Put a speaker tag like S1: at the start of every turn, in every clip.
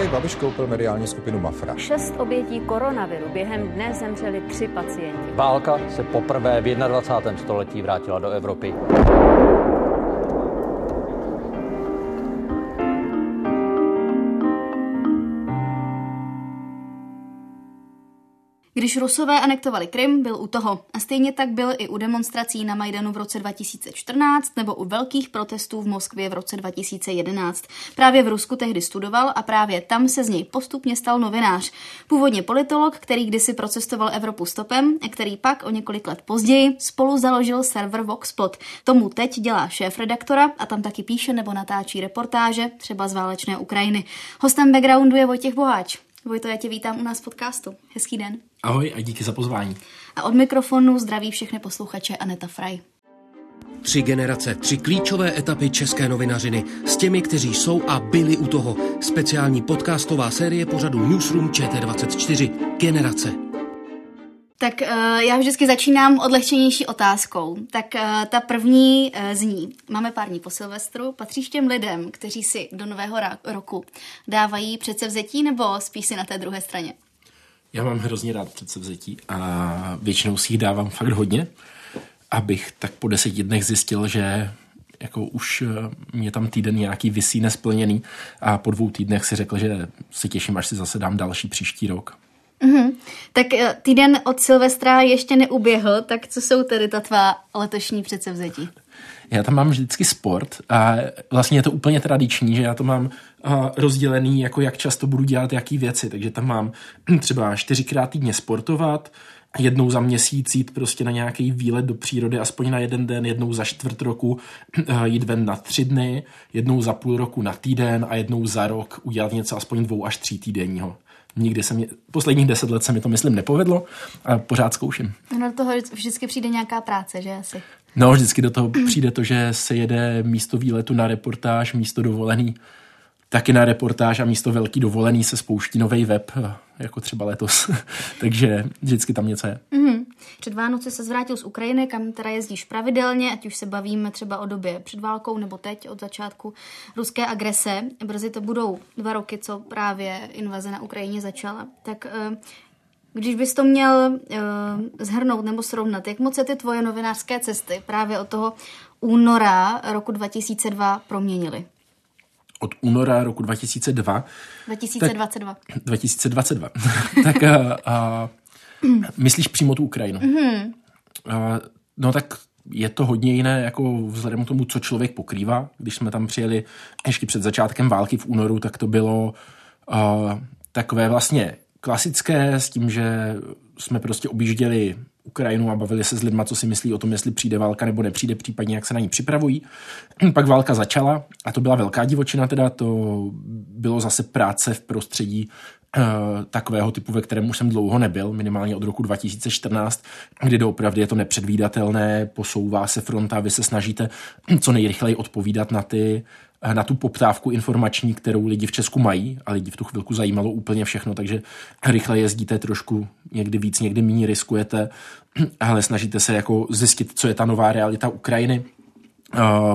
S1: Andrej Babiš koupil mediální skupinu Mafra.
S2: Šest obětí koronaviru. Během dne zemřeli tři pacienti.
S3: Válka se poprvé v 21. století vrátila do Evropy.
S4: Když Rusové anektovali Krym, byl u toho. A stejně tak byl i u demonstrací na Majdanu v roce 2014 nebo u velkých protestů v Moskvě v roce 2011. Právě v Rusku tehdy studoval a právě tam se z něj postupně stal novinář. Původně politolog, který kdysi procestoval Evropu stopem a který pak o několik let později spolu založil server Voxpot. Tomu teď dělá šéf redaktora a tam taky píše nebo natáčí reportáže, třeba z válečné Ukrajiny. Hostem backgroundu je Vojtěch Boháč. Vojto, já tě vítám u nás v podcastu. Hezký den.
S5: Ahoj a díky za pozvání.
S4: A od mikrofonu zdraví všechny posluchače Aneta Fraj.
S6: Tři generace, tři klíčové etapy české novinařiny s těmi, kteří jsou a byli u toho. Speciální podcastová série pořadu Newsroom ČT24. Generace.
S4: Tak uh, já vždycky začínám odlehčenější otázkou. Tak uh, ta první uh, zní, máme pár dní po Silvestru, patříš těm lidem, kteří si do nového roku dávají předsevzetí nebo spíš si na té druhé straně?
S5: Já mám hrozně rád předsevzetí a většinou si jich dávám fakt hodně, abych tak po deseti dnech zjistil, že jako už mě tam týden nějaký vysí nesplněný a po dvou týdnech si řekl, že si těším, až si zase dám další příští rok.
S4: Mm-hmm. Tak eh, týden od Silvestra ještě neuběhl, tak co jsou tedy ta tvá letošní předsevzetí?
S5: Já tam mám vždycky sport a vlastně je to úplně tradiční, že já to mám rozdělený, jako jak často budu dělat jaký věci, takže tam mám třeba čtyřikrát týdně sportovat, jednou za měsíc jít prostě na nějaký výlet do přírody, aspoň na jeden den, jednou za čtvrt roku jít ven na tři dny, jednou za půl roku na týden a jednou za rok udělat něco aspoň dvou až tří týdenního. Nikdy se mi, posledních deset let se mi to, myslím, nepovedlo a pořád zkouším.
S4: No do toho vždycky přijde nějaká práce, že asi?
S5: No, vždycky do toho přijde to, že se jede místo výletu na reportáž, místo dovolený, taky na reportáž a místo velký dovolený se spouští nový web, jako třeba letos. Takže vždycky tam něco je.
S4: Mm-hmm. Před Vánoce se zvrátil z Ukrajiny, kam teda jezdíš pravidelně, ať už se bavíme třeba o době před válkou nebo teď od začátku ruské agrese. Brzy to budou dva roky, co právě invaze na Ukrajině začala. Tak eh, když bys to měl uh, zhrnout nebo srovnat, jak moc se ty tvoje novinářské cesty právě od toho února roku 2002 proměnily?
S5: Od února roku 2002.
S4: 2022.
S5: Tak, 2022. tak uh, uh, Myslíš přímo tu Ukrajinu?
S4: Mm-hmm.
S5: Uh, no tak je to hodně jiné, jako vzhledem k tomu, co člověk pokrývá. Když jsme tam přijeli ještě před začátkem války v únoru, tak to bylo uh, takové vlastně klasické s tím, že jsme prostě objížděli Ukrajinu a bavili se s lidma, co si myslí o tom, jestli přijde válka nebo nepřijde, případně jak se na ní připravují. Pak válka začala a to byla velká divočina, teda to bylo zase práce v prostředí takového typu, ve kterém už jsem dlouho nebyl, minimálně od roku 2014, kdy doopravdy je to nepředvídatelné, posouvá se fronta, vy se snažíte co nejrychleji odpovídat na ty na tu poptávku informační, kterou lidi v Česku mají a lidi v tu chvilku zajímalo úplně všechno, takže rychle jezdíte trošku, někdy víc, někdy méně riskujete, ale snažíte se jako zjistit, co je ta nová realita Ukrajiny.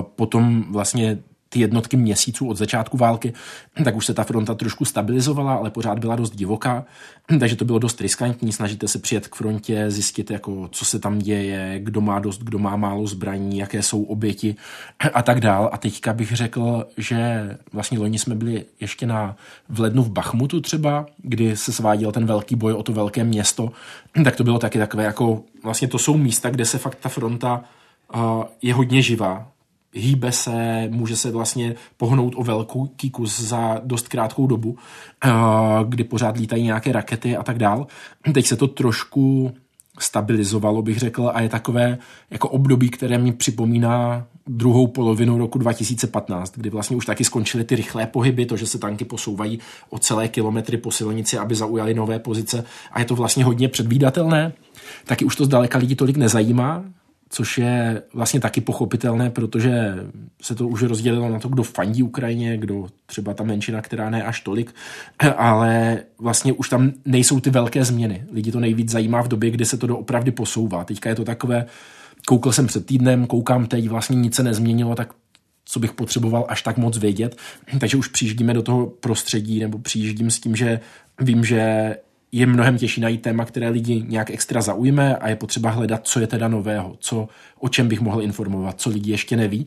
S5: Potom vlastně ty jednotky měsíců od začátku války, tak už se ta fronta trošku stabilizovala, ale pořád byla dost divoká, takže to bylo dost riskantní. Snažíte se přijet k frontě, zjistit, jako, co se tam děje, kdo má dost, kdo má málo zbraní, jaké jsou oběti a tak dál. A teďka bych řekl, že vlastně loni jsme byli ještě na, v lednu v Bachmutu třeba, kdy se sváděl ten velký boj o to velké město, tak to bylo taky takové jako, vlastně to jsou místa, kde se fakt ta fronta je hodně živá hýbe se, může se vlastně pohnout o velký kus za dost krátkou dobu, eh, kdy pořád lítají nějaké rakety a tak dál. Teď se to trošku stabilizovalo, bych řekl, a je takové jako období, které mi připomíná druhou polovinu roku 2015, kdy vlastně už taky skončily ty rychlé pohyby, to, že se tanky posouvají o celé kilometry po silnici, aby zaujali nové pozice. A je to vlastně hodně předvídatelné, taky už to zdaleka lidi tolik nezajímá, což je vlastně taky pochopitelné, protože se to už rozdělilo na to, kdo fandí Ukrajině, kdo třeba ta menšina, která ne až tolik, ale vlastně už tam nejsou ty velké změny. Lidi to nejvíc zajímá v době, kdy se to doopravdy posouvá. Teďka je to takové, koukal jsem před týdnem, koukám teď, vlastně nic se nezměnilo, tak co bych potřeboval až tak moc vědět. Takže už přijíždíme do toho prostředí, nebo přijíždím s tím, že vím, že je mnohem těžší najít téma, které lidi nějak extra zaujme a je potřeba hledat, co je teda nového, co, o čem bych mohl informovat, co lidi ještě neví.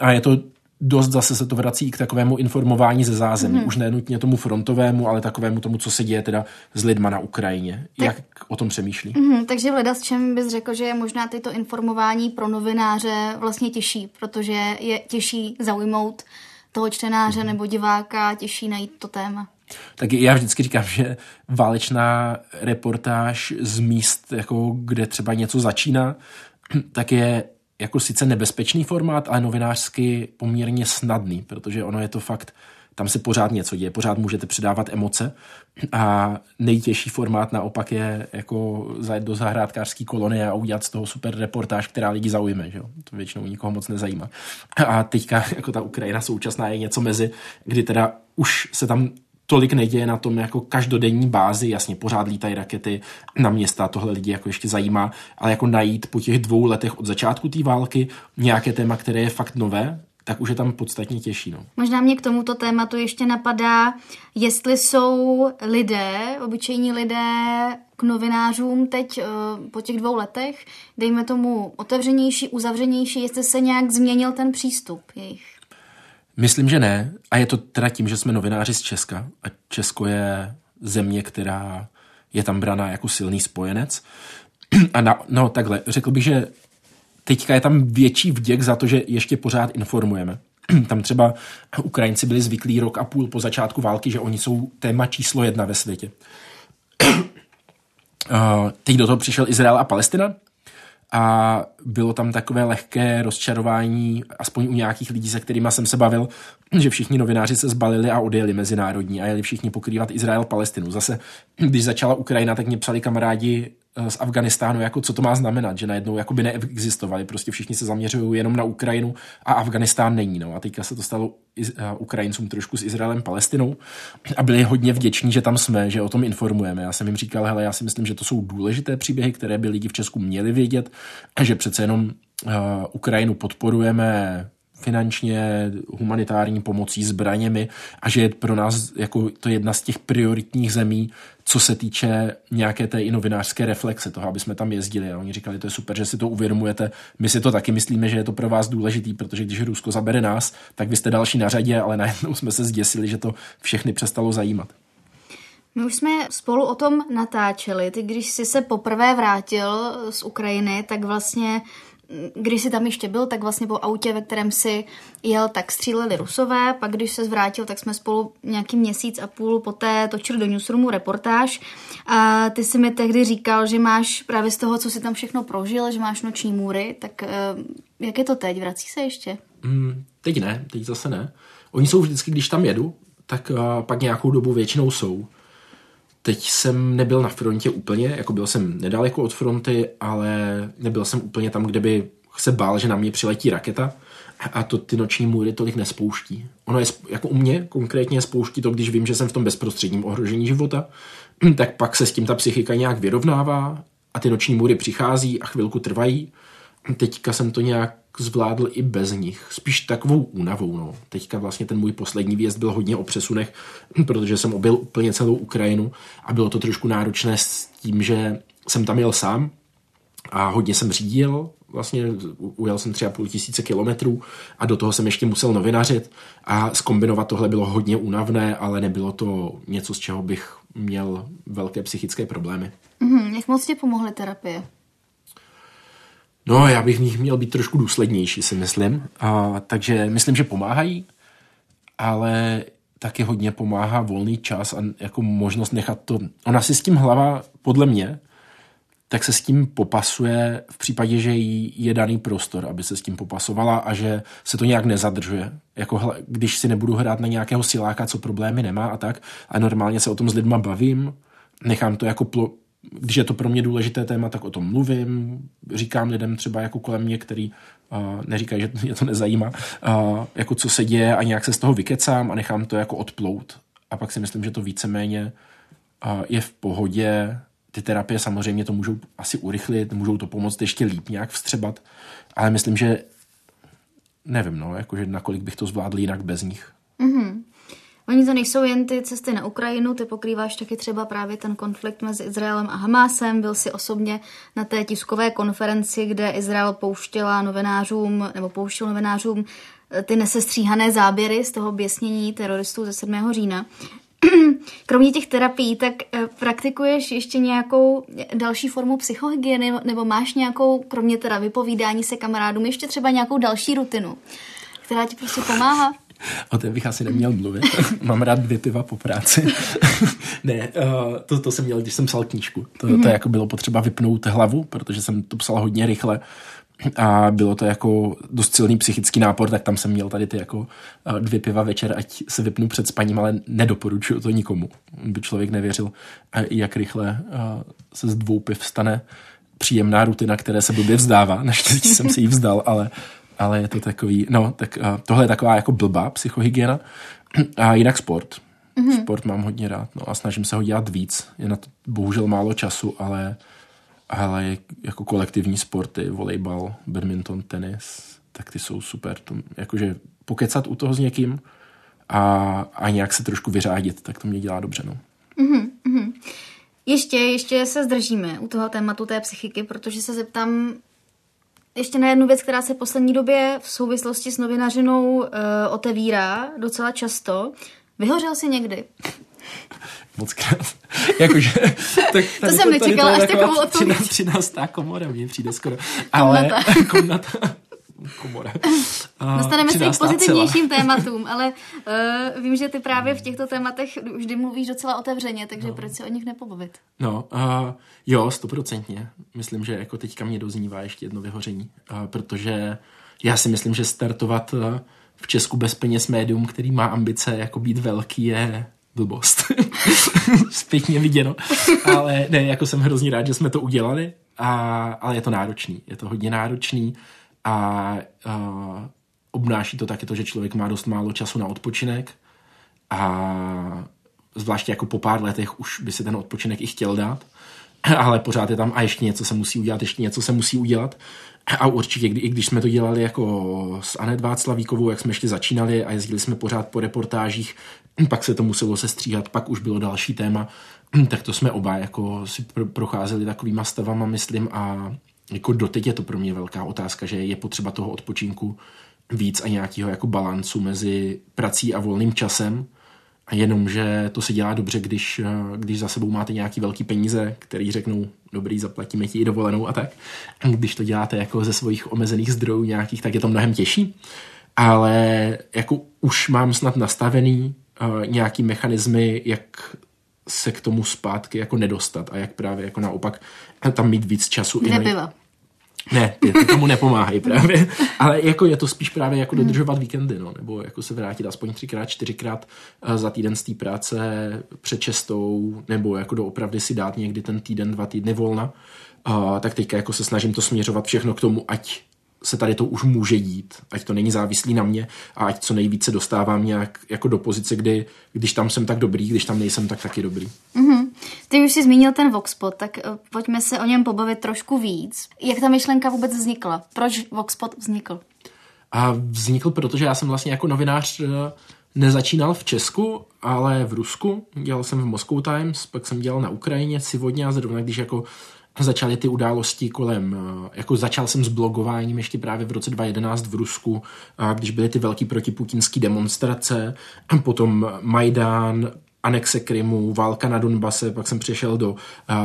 S5: A je to dost zase se to vrací i k takovému informování ze zázemí. Mm. Už nenutně tomu frontovému, ale takovému tomu, co se děje teda s lidma na Ukrajině. Tak, Jak o tom přemýšlí?
S4: Mm, takže leda s čem bys řekl, že je možná tyto informování pro novináře vlastně těžší, protože je těžší zaujmout toho čtenáře mm. nebo diváka, těžší najít to téma.
S5: Tak já vždycky říkám, že válečná reportáž z míst, jako kde třeba něco začíná, tak je jako sice nebezpečný formát, ale novinářsky poměrně snadný, protože ono je to fakt, tam se pořád něco děje, pořád můžete předávat emoce a nejtěžší formát naopak je jako zajet do zahrádkářské kolonie a udělat z toho super reportáž, která lidi zaujme, že jo? to většinou nikoho moc nezajímá. A teďka jako ta Ukrajina současná je něco mezi, kdy teda už se tam tolik neděje na tom jako každodenní bázi, jasně pořád lítají rakety na města, tohle lidi jako ještě zajímá, ale jako najít po těch dvou letech od začátku té války nějaké téma, které je fakt nové, tak už je tam podstatně těžší. No.
S4: Možná mě k tomuto tématu ještě napadá, jestli jsou lidé, obyčejní lidé k novinářům teď eh, po těch dvou letech, dejme tomu otevřenější, uzavřenější, jestli se nějak změnil ten přístup jejich.
S5: Myslím, že ne. A je to teda tím, že jsme novináři z Česka a Česko je země, která je tam braná jako silný spojenec. A na, no takhle, řekl bych, že teďka je tam větší vděk za to, že ještě pořád informujeme. Tam třeba Ukrajinci byli zvyklí rok a půl po začátku války, že oni jsou téma číslo jedna ve světě. Teď do toho přišel Izrael a Palestina a bylo tam takové lehké rozčarování, aspoň u nějakých lidí, se kterými jsem se bavil, že všichni novináři se zbalili a odjeli mezinárodní a jeli všichni pokrývat Izrael Palestinu. Zase, když začala Ukrajina, tak mě psali kamarádi z Afganistánu, jako co to má znamenat, že najednou jako by neexistovali, prostě všichni se zaměřují jenom na Ukrajinu a Afganistán není. No. A teďka se to stalo eh, Ukrajincům trošku s Izraelem, Palestinou a byli hodně vděční, že tam jsme, že o tom informujeme. Já jsem jim říkal, hele, já si myslím, že to jsou důležité příběhy, které by lidi v Česku měli vědět, že přece jenom uh, Ukrajinu podporujeme finančně, humanitární pomocí, zbraněmi a že je pro nás jako to jedna z těch prioritních zemí, co se týče nějaké té i novinářské reflexe toho, aby jsme tam jezdili. A oni říkali, to je super, že si to uvědomujete. My si to taky myslíme, že je to pro vás důležitý, protože když Rusko zabere nás, tak vy jste další na řadě, ale najednou jsme se zděsili, že to všechny přestalo zajímat.
S4: My už jsme spolu o tom natáčeli. Ty, když jsi se poprvé vrátil z Ukrajiny, tak vlastně když jsi tam ještě byl, tak vlastně po autě, ve kterém si jel, tak stříleli rusové, pak když se zvrátil, tak jsme spolu nějaký měsíc a půl poté točili do newsroomu reportáž a ty si mi tehdy říkal, že máš právě z toho, co si tam všechno prožil, že máš noční můry, tak eh, jak je to teď? Vrací se ještě?
S5: Mm, teď ne, teď zase ne. Oni jsou vždycky, když tam jedu, tak uh, pak nějakou dobu většinou jsou. Teď jsem nebyl na frontě úplně, jako byl jsem nedaleko od fronty, ale nebyl jsem úplně tam, kde by se bál, že na mě přiletí raketa a to ty noční můry tolik nespouští. Ono je, jako u mě konkrétně spouští to, když vím, že jsem v tom bezprostředním ohrožení života, tak pak se s tím ta psychika nějak vyrovnává a ty noční můry přichází a chvilku trvají. Teďka jsem to nějak zvládl i bez nich. Spíš takovou únavou. No. Teďka vlastně ten můj poslední výjezd byl hodně o přesunech, protože jsem objel úplně celou Ukrajinu a bylo to trošku náročné s tím, že jsem tam jel sám a hodně jsem řídil, vlastně ujel jsem tři a půl tisíce kilometrů a do toho jsem ještě musel novinařit a skombinovat tohle bylo hodně únavné, ale nebylo to něco, z čeho bych měl velké psychické problémy.
S4: Mm, jak moc ti pomohly terapie?
S5: No, já bych v nich měl být trošku důslednější, si myslím. A, takže myslím, že pomáhají, ale taky hodně pomáhá volný čas a jako možnost nechat to. Ona si s tím hlava, podle mě, tak se s tím popasuje v případě, že jí je daný prostor, aby se s tím popasovala a že se to nějak nezadržuje. Jako když si nebudu hrát na nějakého siláka, co problémy nemá a tak, a normálně se o tom s lidma bavím, nechám to jako plo, když je to pro mě důležité téma, tak o tom mluvím, říkám lidem třeba jako kolem mě, který uh, neříkají, že mě to nezajímá, uh, jako co se děje a nějak se z toho vykecám a nechám to jako odplout. A pak si myslím, že to víceméně uh, je v pohodě. Ty terapie samozřejmě to můžou asi urychlit, můžou to pomoct ještě líp nějak vstřebat, ale myslím, že nevím, no, jakože nakolik bych to zvládl jinak bez nich.
S4: Mm-hmm. Oni to nejsou jen ty cesty na Ukrajinu, ty pokrýváš taky třeba právě ten konflikt mezi Izraelem a Hamásem. Byl si osobně na té tiskové konferenci, kde Izrael pouštěla novinářům, nebo pouštěl novinářům eh, ty nesestříhané záběry z toho běsnění teroristů ze 7. října. Kromě těch terapií, tak eh, praktikuješ ještě nějakou další formu psychohygieny, nebo máš nějakou, kromě teda vypovídání se kamarádům, ještě třeba nějakou další rutinu, která ti prostě pomáhá?
S5: O té bych asi neměl mluvit. Mám rád dvě piva po práci. ne, uh, to, to jsem měl, když jsem psal knížku. To, mm-hmm. to jako bylo potřeba vypnout hlavu, protože jsem to psal hodně rychle a bylo to jako dost silný psychický nápor, tak tam jsem měl tady ty jako uh, dvě piva večer, ať se vypnu před spaním, ale nedoporučuju to nikomu. By člověk nevěřil, jak rychle se z dvou piv stane příjemná rutina, které se blbě vzdává. Naštěstí jsem si ji vzdal, ale ale je to takový, no, tak uh, tohle je taková jako blbá psychohygiena. A jinak sport. Mm-hmm. Sport mám hodně rád, no a snažím se ho dělat víc. Je na to bohužel málo času, ale, ale jako kolektivní sporty, volejbal, badminton, tenis, tak ty jsou super. To, jakože pokecat u toho s někým a, a nějak se trošku vyřádit, tak to mě dělá dobře, no.
S4: Mm-hmm. Ještě, ještě se zdržíme u toho tématu té psychiky, protože se zeptám, ještě na jednu věc, která se v poslední době v souvislosti s novinařinou uh, otevírá docela často. Vyhořel jsi někdy?
S5: Moc krát. Jakože, tak
S4: to jsem nečekala, až takovou odpověď.
S5: 13. komora mě přijde skoro. Ale komnata. Komora.
S4: Dostaneme se k pozitivnějším tématům, ale uh, vím, že ty právě v těchto tématech vždy mluvíš docela otevřeně, takže no. proč se o nich nepobavit?
S5: No, uh, jo, stoprocentně. Myslím, že jako teďka mě doznívá ještě jedno vyhoření, uh, protože já si myslím, že startovat uh, v Česku bez peněz médium, který má ambice jako být velký, je blbost. Zpětně viděno. Ale ne, jako jsem hrozně rád, že jsme to udělali, a, ale je to náročný. Je to hodně náročný a, a obnáší to taky to, že člověk má dost málo času na odpočinek. A zvláště jako po pár letech už by si ten odpočinek i chtěl dát, ale pořád je tam a ještě něco se musí udělat, ještě něco se musí udělat. A určitě, i když jsme to dělali jako s Anet Václavíkovou, jak jsme ještě začínali a jezdili jsme pořád po reportážích, pak se to muselo sestříhat, pak už bylo další téma, tak to jsme oba jako si procházeli takovýma stavama, myslím, a jako doteď je to pro mě velká otázka, že je potřeba toho odpočinku víc a nějakého jako balancu mezi prací a volným časem. A jenom, že to se dělá dobře, když, když za sebou máte nějaký velký peníze, který řeknou, dobrý, zaplatíme ti i dovolenou a tak. Když to děláte jako ze svých omezených zdrojů nějakých, tak je to mnohem těžší. Ale jako už mám snad nastavený uh, nějaký mechanismy, jak se k tomu zpátky jako nedostat a jak právě jako naopak tam mít víc času.
S4: Nebyla.
S5: Ne, ty, ty tomu nepomáhají právě. Ale jako je to spíš právě jako dodržovat víkendy, no, nebo jako se vrátit aspoň třikrát, čtyřikrát eh, za týden z té práce před čestou, nebo jako doopravdy si dát někdy ten týden, dva týdny volna. Uh, tak teďka jako se snažím to směřovat všechno k tomu, ať se tady to už může dít, ať to není závislý na mě a ať co nejvíce dostávám nějak jako do pozice, kdy když tam jsem tak dobrý, když tam nejsem, tak taky dobrý.
S4: Mm-hmm. Ty už jsi zmínil ten Voxpot, tak uh, pojďme se o něm pobavit trošku víc. Jak ta myšlenka vůbec vznikla? Proč Voxpot vznikl?
S5: A vznikl, protože já jsem vlastně jako novinář uh, nezačínal v Česku, ale v Rusku. Dělal jsem v Moscow Times, pak jsem dělal na Ukrajině, Sivodně a zrovna když jako začaly ty události kolem, eh, jako začal jsem s blogováním ještě právě v roce 2011 v Rusku, když byly ty velký protiputinský demonstrace, potom Majdán, anexe Krymu, válka na Donbase, pak jsem přešel do uh,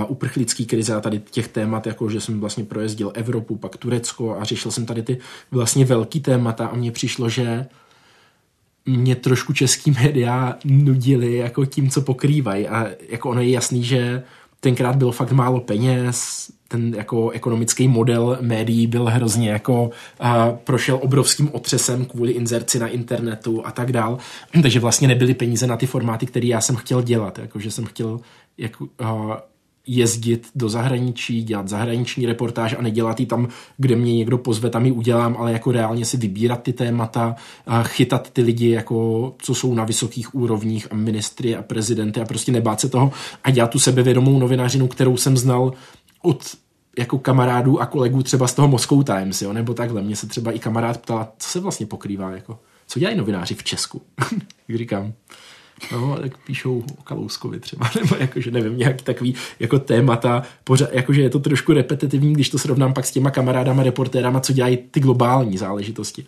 S5: uprchlické krize a tady těch témat, jako že jsem vlastně projezdil Evropu, pak Turecko a řešil jsem tady ty vlastně velký témata a mně přišlo, že mě trošku český média nudili jako tím, co pokrývají. A jako ono je jasný, že tenkrát bylo fakt málo peněz, ten jako ekonomický model médií byl hrozně jako a prošel obrovským otřesem kvůli inzerci na internetu a tak dál. Takže vlastně nebyly peníze na ty formáty, které já jsem chtěl dělat. Jakože jsem chtěl jako, uh, jezdit do zahraničí, dělat zahraniční reportáž a nedělat ji tam, kde mě někdo pozve, tam ji udělám, ale jako reálně si vybírat ty témata, a chytat ty lidi, jako co jsou na vysokých úrovních a ministry a prezidenty a prostě nebát se toho a dělat tu sebevědomou novinářinu, kterou jsem znal od jako kamarádů a kolegů třeba z toho Moscow Times, jo, nebo takhle. Mě se třeba i kamarád ptala, co se vlastně pokrývá, jako, co dělají novináři v Česku. Říkám, No, tak píšou o Kalouskovi třeba, nebo jakože nevím, nějaký takový jako témata, pořád, jakože je to trošku repetitivní, když to srovnám pak s těma kamarádama, reportérama, co dělají ty globální záležitosti.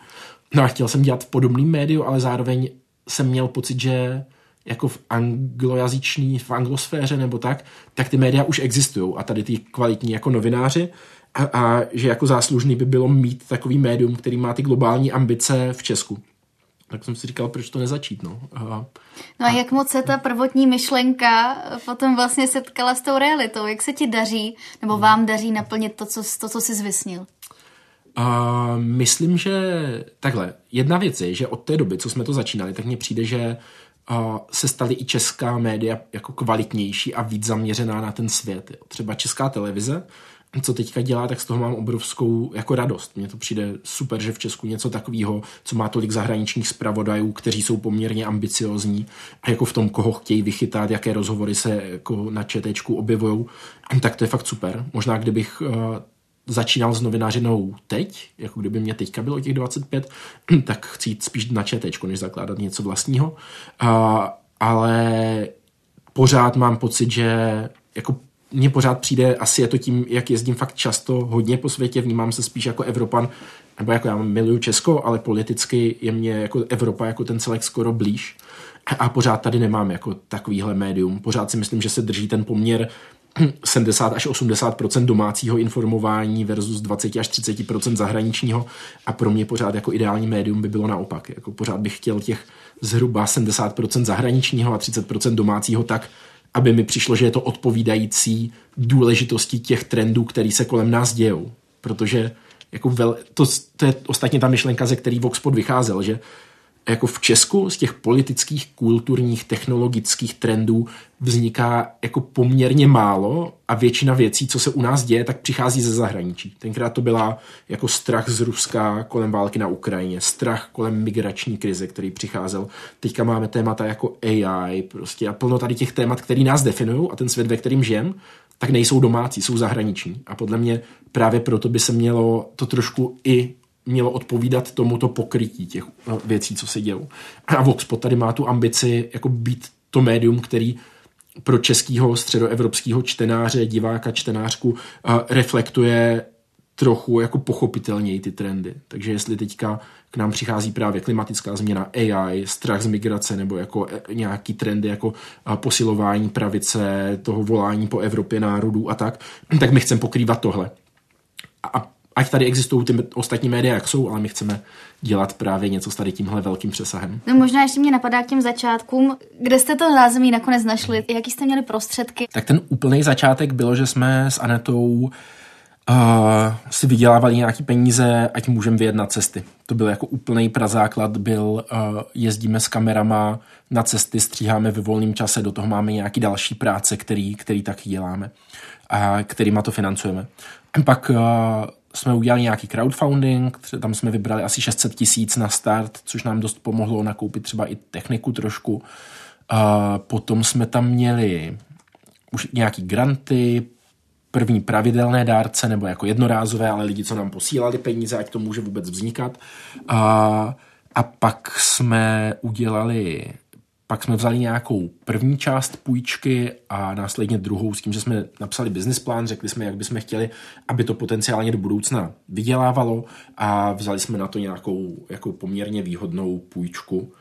S5: No a chtěl jsem dělat v podobným médiu, ale zároveň jsem měl pocit, že jako v anglojazyčný, v anglosféře nebo tak, tak ty média už existují a tady ty kvalitní jako novináři a, a že jako záslužný by bylo mít takový médium, který má ty globální ambice v Česku. Tak jsem si říkal, proč to nezačít, no. A,
S4: No a jak moc se ta prvotní myšlenka potom vlastně setkala s tou realitou? Jak se ti daří, nebo vám daří naplnit to, co, to, co jsi zvysnil?
S5: A myslím, že takhle. Jedna věc je, že od té doby, co jsme to začínali, tak mně přijde, že a se staly i česká média jako kvalitnější a víc zaměřená na ten svět. Jo. Třeba česká televize, co teďka dělá, tak z toho mám obrovskou jako radost. Mně to přijde super, že v Česku něco takového, co má tolik zahraničních zpravodajů, kteří jsou poměrně ambiciozní a jako v tom, koho chtějí vychytat, jaké rozhovory se jako na četečku objevují, tak to je fakt super. Možná kdybych uh, začínal s novinářinou teď, jako kdyby mě teďka bylo těch 25, tak chci jít spíš na četečku, než zakládat něco vlastního. Uh, ale pořád mám pocit, že jako mně pořád přijde, asi je to tím, jak jezdím fakt často hodně po světě, vnímám se spíš jako Evropan, nebo jako já miluju Česko, ale politicky je mě jako Evropa jako ten celek skoro blíž. A pořád tady nemám jako takovýhle médium. Pořád si myslím, že se drží ten poměr 70 až 80% domácího informování versus 20 až 30% zahraničního a pro mě pořád jako ideální médium by bylo naopak. Jako pořád bych chtěl těch zhruba 70% zahraničního a 30% domácího tak, aby mi přišlo, že je to odpovídající důležitosti těch trendů, které se kolem nás dějou. Protože jako vel, to, to je ostatně ta myšlenka, ze který Voxpod vycházel, že jako v Česku z těch politických, kulturních, technologických trendů vzniká jako poměrně málo a většina věcí, co se u nás děje, tak přichází ze zahraničí. Tenkrát to byla jako strach z Ruska kolem války na Ukrajině, strach kolem migrační krize, který přicházel. Teďka máme témata jako AI prostě a plno tady těch témat, které nás definují a ten svět, ve kterým žijem, tak nejsou domácí, jsou zahraniční. A podle mě právě proto by se mělo to trošku i mělo odpovídat tomuto pokrytí těch no, věcí, co se dějou. A Voxpot tady má tu ambici jako být to médium, který pro českého středoevropského čtenáře, diváka, čtenářku reflektuje trochu jako pochopitelněji ty trendy. Takže jestli teďka k nám přichází právě klimatická změna, AI, strach z migrace nebo jako e, nějaký trendy jako posilování pravice, toho volání po Evropě národů a tak, tak my chceme pokrývat tohle. A ať tady existují ty ostatní média, jak jsou, ale my chceme dělat právě něco s tady tímhle velkým přesahem.
S4: No možná ještě mě napadá k těm začátkům, kde jste to zázemí nakonec našli, jaký jste měli prostředky?
S5: Tak ten úplný začátek bylo, že jsme s Anetou uh, si vydělávali nějaký peníze, ať můžeme vyjednat cesty. To byl jako úplný prazáklad, byl uh, jezdíme s kamerama na cesty, stříháme ve volném čase, do toho máme nějaký další práce, který, který taky děláme a kterýma to financujeme. Pak uh, jsme udělali nějaký crowdfunding, tam jsme vybrali asi 600 tisíc na start, což nám dost pomohlo nakoupit třeba i techniku trošku. A potom jsme tam měli už nějaký granty, první pravidelné dárce nebo jako jednorázové, ale lidi, co nám posílali peníze, ať to může vůbec vznikat. A, a pak jsme udělali pak jsme vzali nějakou první část půjčky a následně druhou s tím, že jsme napsali business plán, řekli jsme, jak bychom chtěli, aby to potenciálně do budoucna vydělávalo a vzali jsme na to nějakou jako poměrně výhodnou půjčku,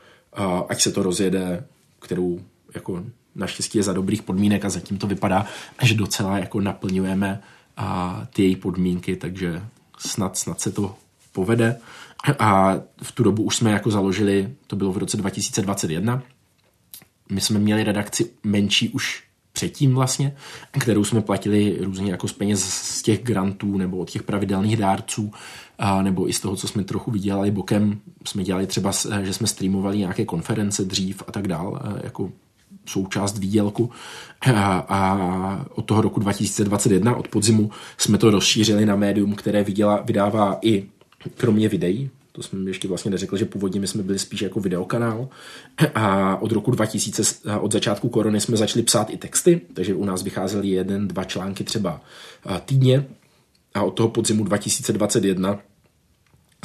S5: ať se to rozjede, kterou jako naštěstí je za dobrých podmínek a zatím to vypadá, že docela jako naplňujeme a ty její podmínky, takže snad, snad se to povede. A v tu dobu už jsme jako založili, to bylo v roce 2021, my jsme měli redakci menší už předtím vlastně, kterou jsme platili různě jako z peněz z těch grantů nebo od těch pravidelných dárců, a nebo i z toho, co jsme trochu vydělali bokem. Jsme dělali třeba, že jsme streamovali nějaké konference dřív a tak dál, jako součást výdělku. A, a od toho roku 2021, od podzimu, jsme to rozšířili na médium, které vydělá, vydává i kromě videí, to jsme ještě vlastně neřekli, že původně my jsme byli spíš jako videokanál. A od roku 2000, od začátku korony jsme začali psát i texty, takže u nás vycházely jeden, dva články třeba týdně. A od toho podzimu 2021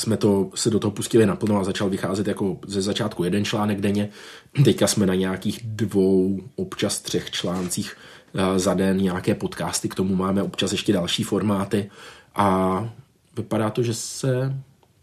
S5: jsme to, se do toho pustili naplno a začal vycházet jako ze začátku jeden článek denně. Teďka jsme na nějakých dvou, občas třech článcích za den, nějaké podcasty, k tomu máme občas ještě další formáty a vypadá to, že se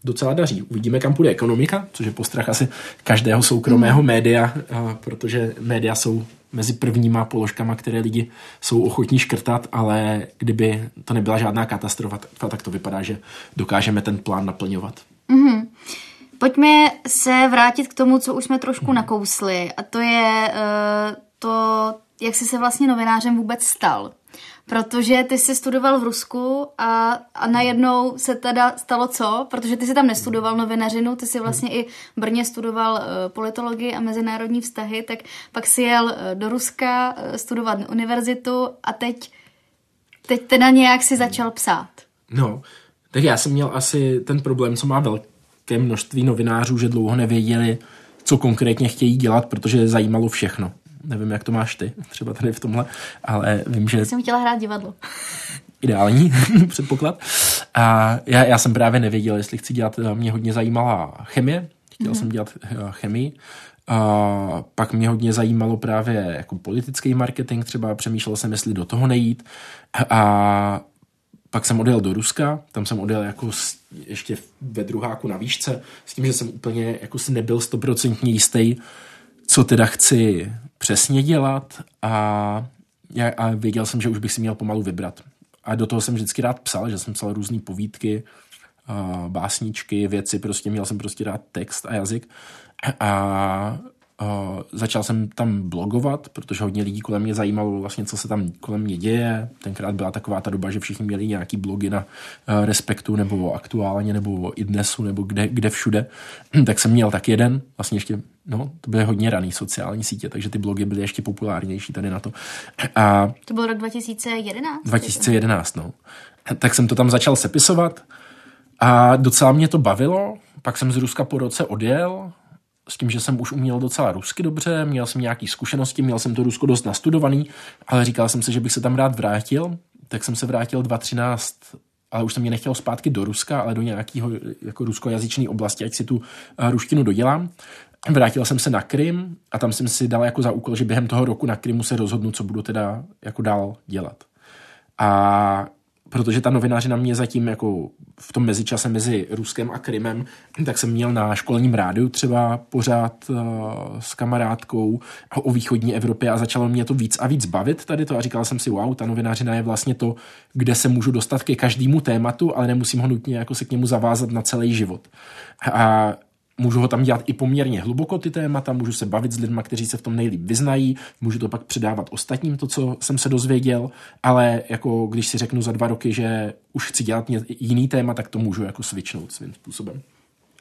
S5: docela daří. Uvidíme, kam půjde ekonomika, což je postrach asi každého soukromého mm. média, protože média jsou mezi prvníma položkama, které lidi jsou ochotní škrtat, ale kdyby to nebyla žádná katastrofa, tak to vypadá, že dokážeme ten plán naplňovat.
S4: Mm-hmm. Pojďme se vrátit k tomu, co už jsme trošku mm. nakousli, a to je uh, to, jak jsi se vlastně novinářem vůbec stal. Protože ty jsi studoval v Rusku a, a najednou se teda stalo co? Protože ty jsi tam nestudoval novinařinu, ty jsi vlastně i v Brně studoval uh, politologii a mezinárodní vztahy, tak pak si jel uh, do Ruska uh, studovat univerzitu a teď, teď teda nějak si začal psát.
S5: No, tak já jsem měl asi ten problém, co má velké množství novinářů, že dlouho nevěděli, co konkrétně chtějí dělat, protože zajímalo všechno. Nevím, jak to máš ty, třeba tady v tomhle, ale vím, že...
S4: Já jsem chtěla hrát divadlo.
S5: Ideální předpoklad. A já, já jsem právě nevěděl, jestli chci dělat, mě hodně zajímala chemie, chtěl mm-hmm. jsem dělat eh, chemii, a pak mě hodně zajímalo právě jako politický marketing, třeba přemýšlel jsem, jestli do toho nejít. A pak jsem odjel do Ruska, tam jsem odjel jako ještě ve druháku na výšce, s tím, že jsem úplně jako si nebyl stoprocentně jistý, co teda chci přesně dělat a, a věděl jsem, že už bych si měl pomalu vybrat. A do toho jsem vždycky rád psal, že jsem psal různé povídky, básničky, věci, prostě měl jsem prostě rád text a jazyk. A Uh, začal jsem tam blogovat, protože hodně lidí kolem mě zajímalo vlastně, co se tam kolem mě děje. Tenkrát byla taková ta doba, že všichni měli nějaký blogy na uh, Respektu nebo aktuálně nebo i dnesu nebo kde, kde všude. tak jsem měl tak jeden, vlastně ještě, no, to byly hodně raný sociální sítě, takže ty blogy byly ještě populárnější tady na to.
S4: A to byl rok 2011?
S5: 2011, no. Tak jsem to tam začal sepisovat a docela mě to bavilo. Pak jsem z Ruska po roce odjel, s tím, že jsem už uměl docela rusky dobře, měl jsem nějaké zkušenosti, měl jsem to Rusko dost nastudovaný, ale říkal jsem si, že bych se tam rád vrátil, tak jsem se vrátil 2013 ale už jsem mě nechtěl zpátky do Ruska, ale do nějakého jako ruskojazyčné oblasti, ať si tu uh, ruštinu dodělám. Vrátil jsem se na Krym a tam jsem si dal jako za úkol, že během toho roku na Krymu se rozhodnu, co budu teda jako dál dělat. A protože ta novinářina mě zatím jako v tom mezičase mezi Ruskem a Krymem, tak jsem měl na školním rádiu třeba pořád uh, s kamarádkou o východní Evropě a začalo mě to víc a víc bavit tady to a říkal jsem si, wow, ta novinářina je vlastně to, kde se můžu dostat ke každému tématu, ale nemusím ho nutně jako se k němu zavázat na celý život. A Můžu ho tam dělat i poměrně hluboko ty témata, můžu se bavit s lidmi, kteří se v tom nejlíp vyznají, můžu to pak předávat ostatním, to, co jsem se dozvěděl, ale jako když si řeknu za dva roky, že už chci dělat jiný téma, tak to můžu jako switchnout svým způsobem.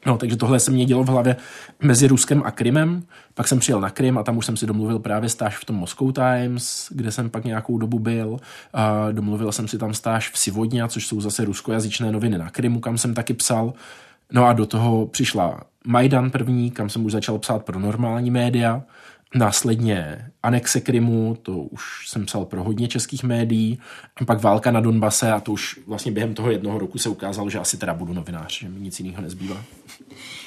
S5: No, takže tohle se mě dělo v hlavě mezi Ruskem a Krymem. Pak jsem přijel na Krym a tam už jsem si domluvil právě stáž v tom Moscow Times, kde jsem pak nějakou dobu byl. A domluvil jsem si tam stáž v Sivodně, což jsou zase ruskojazyčné noviny na Krymu, kam jsem taky psal. No a do toho přišla Majdan první, kam jsem už začal psát pro normální média, následně anexe Krymu, to už jsem psal pro hodně českých médií, a pak válka na Donbase a to už vlastně během toho jednoho roku se ukázalo, že asi teda budu novinář, že mi nic jiného nezbývá.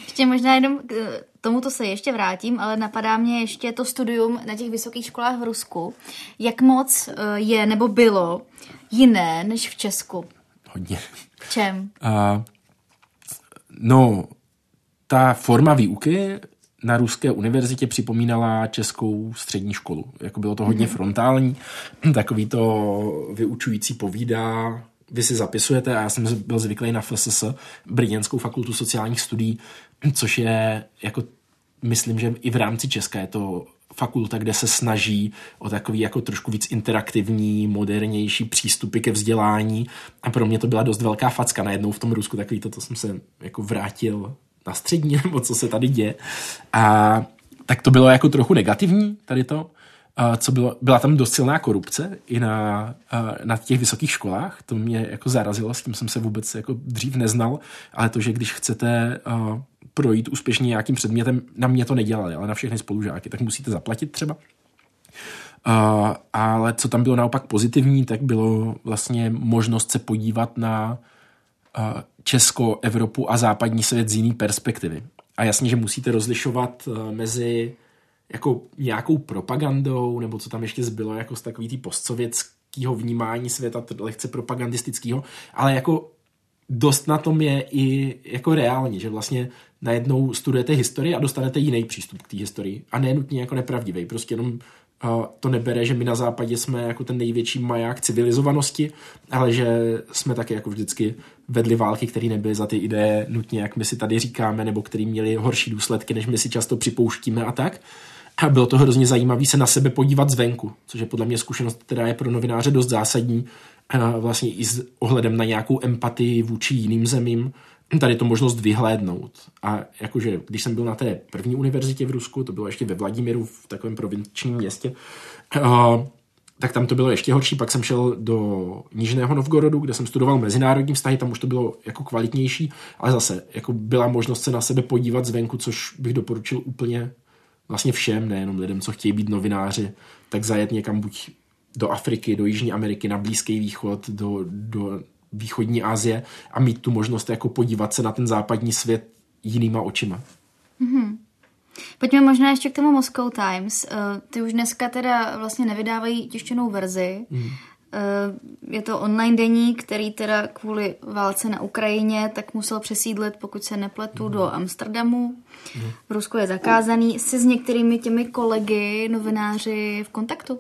S4: Ještě možná jenom k tomuto se ještě vrátím, ale napadá mě ještě to studium na těch vysokých školách v Rusku. Jak moc eh, je nebo bylo jiné než v Česku?
S5: Hodně.
S4: V čem?
S5: Uh, no, ta forma výuky na ruské univerzitě připomínala českou střední školu. Jako bylo to hodně mm frontální, takový to vyučující povídá, vy si zapisujete a já jsem byl zvyklý na FSS, Brněnskou fakultu sociálních studií, což je jako myslím, že i v rámci Česka je to fakulta, kde se snaží o takový jako trošku víc interaktivní, modernější přístupy ke vzdělání a pro mě to byla dost velká facka najednou v tom Rusku, takový to, to jsem se jako vrátil na střední, nebo co se tady děje. A tak to bylo jako trochu negativní, tady to. Co bylo, byla tam dost silná korupce i na, na těch vysokých školách. To mě jako zarazilo, s tím jsem se vůbec jako dřív neznal, ale to, že když chcete projít úspěšně nějakým předmětem, na mě to nedělali, ale na všechny spolužáky, tak musíte zaplatit třeba. Uh, ale co tam bylo naopak pozitivní, tak bylo vlastně možnost se podívat na uh, Česko, Evropu a západní svět z jiný perspektivy. A jasně, že musíte rozlišovat uh, mezi jako nějakou propagandou, nebo co tam ještě zbylo, jako z takový postsovětského vnímání světa, lehce propagandistického, ale jako dost na tom je i jako reálně, že vlastně najednou studujete historii a dostanete jiný přístup k té historii. A ne nutně jako nepravdivý, prostě jenom uh, to nebere, že my na západě jsme jako ten největší maják civilizovanosti, ale že jsme taky jako vždycky vedli války, které nebyly za ty ideje nutně, jak my si tady říkáme, nebo které měly horší důsledky, než my si často připouštíme a tak. A bylo to hrozně zajímavé se na sebe podívat zvenku, což je podle mě zkušenost, která je pro novináře dost zásadní, vlastně i s ohledem na nějakou empatii vůči jiným zemím, tady to možnost vyhlédnout. A jakože, když jsem byl na té první univerzitě v Rusku, to bylo ještě ve Vladimiru, v takovém provinčním městě, uh, tak tam to bylo ještě horší. Pak jsem šel do Nižného Novgorodu, kde jsem studoval mezinárodní vztahy, tam už to bylo jako kvalitnější, ale zase jako byla možnost se na sebe podívat zvenku, což bych doporučil úplně vlastně všem, nejenom lidem, co chtějí být novináři, tak zajet někam buď do Afriky, do Jižní Ameriky, na Blízký východ, do, do východní Asie a mít tu možnost jako podívat se na ten západní svět jinýma očima.
S4: Mm-hmm. Pojďme možná ještě k tomu Moscow Times. Uh, ty už dneska teda vlastně nevydávají tištěnou verzi. Mm. Uh, je to online deník, který teda kvůli válce na Ukrajině tak musel přesídlit, pokud se nepletu, mm. do Amsterdamu. Mm. V Rusku je zakázaný. Jsi s některými těmi kolegy, novináři v kontaktu?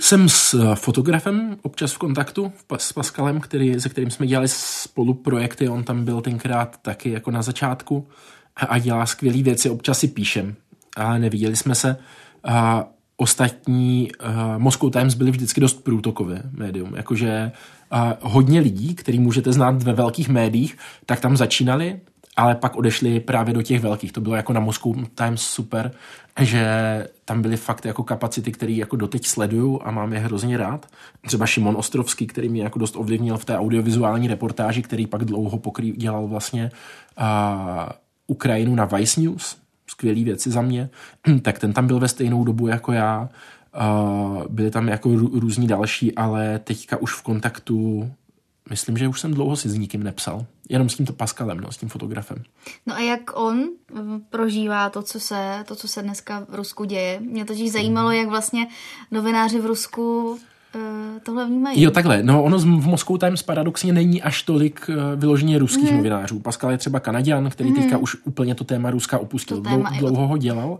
S5: Jsem s eh, fotografem občas v kontaktu, s Pascalem, který, se kterým jsme dělali spolu projekty, on tam byl tenkrát taky jako na začátku a dělá skvělé věci, občas si píšem, ale neviděli jsme se. A ostatní uh, Moscow Times byly vždycky dost průtokové médium, jakože uh, hodně lidí, který můžete znát ve velkých médiích, tak tam začínali ale pak odešli právě do těch velkých. To bylo jako na Moscow Times super, že tam byly fakt jako kapacity, které jako doteď sleduju a mám je hrozně rád. Třeba Šimon Ostrovský, který mě jako dost ovlivnil v té audiovizuální reportáži, který pak dlouho pokrý, dělal vlastně uh, Ukrajinu na Vice News, skvělý věci za mě, tak ten tam byl ve stejnou dobu jako já. Uh, byli tam jako různí další, ale teďka už v kontaktu myslím, že už jsem dlouho si s nikým nepsal. Jenom s tímto Pascalem, no, s tím fotografem.
S4: No a jak on prožívá to, co se, to, co se dneska v Rusku děje? Mě totiž zajímalo, mm. jak vlastně novináři v Rusku uh, tohle vnímají.
S5: Jo, takhle. No, ono v Moscow Times paradoxně není až tolik uh, vyloženě ruských mm. novinářů. Pascal je třeba Kanaděn, který mm. teďka už úplně to téma Ruska opustil. To téma Dlouho ho dělal.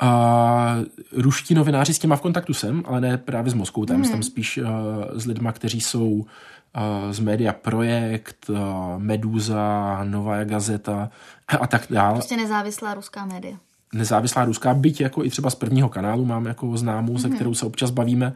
S5: A ruští novináři s těma v kontaktu jsem, ale ne právě s Moskou Times, mm. tam spíš uh, s lidma, kteří jsou z média Projekt, Meduza, Nová gazeta a tak dále.
S4: Prostě nezávislá ruská média.
S5: Nezávislá ruská, byť jako i třeba z prvního kanálu mám jako známou, mm-hmm. se mhm. kterou se občas bavíme,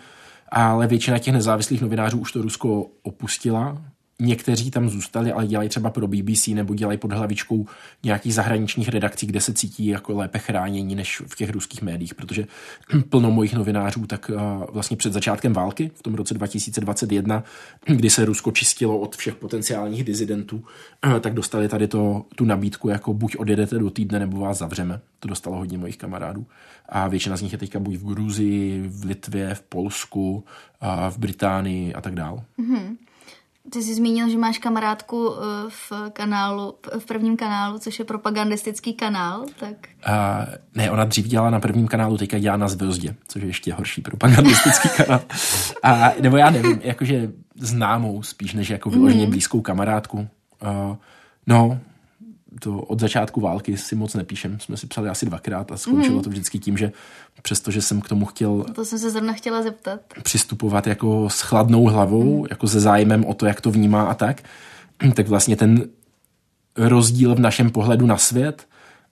S5: ale většina těch nezávislých novinářů už to Rusko opustila, Někteří tam zůstali, ale dělají třeba pro BBC nebo dělají pod hlavičkou nějakých zahraničních redakcí, kde se cítí jako lépe chránění než v těch ruských médiích, protože plno mojich novinářů tak vlastně před začátkem války v tom roce 2021, kdy se Rusko čistilo od všech potenciálních dizidentů, tak dostali tady to, tu nabídku jako buď odjedete do týdne, nebo vás zavřeme. To dostalo hodně mojich kamarádů. A většina z nich je teďka buď v Gruzii, v Litvě, v Polsku, v Británii a tak dále. Mm-hmm.
S4: Ty jsi zmínil, že máš kamarádku eh, v kanálu, v prvním kanálu, což je propagandistický kanál, tak...
S5: Uh, ne, ona dřív dělala na prvním kanálu, teďka dělá na Zvězdě, což je ještě horší propagandistický kanál. A, nebo já nevím, jakože známou spíš, než jako vyloženě mm-hmm. blízkou kamarádku. Uh, no, to od začátku války si moc nepíšem. Jsme si psali asi dvakrát a skončilo mm. to vždycky tím, že přestože jsem k tomu chtěl...
S4: To jsem se zrovna chtěla zeptat.
S5: Přistupovat jako s chladnou hlavou, mm. jako se zájmem o to, jak to vnímá a tak, tak vlastně ten rozdíl v našem pohledu na svět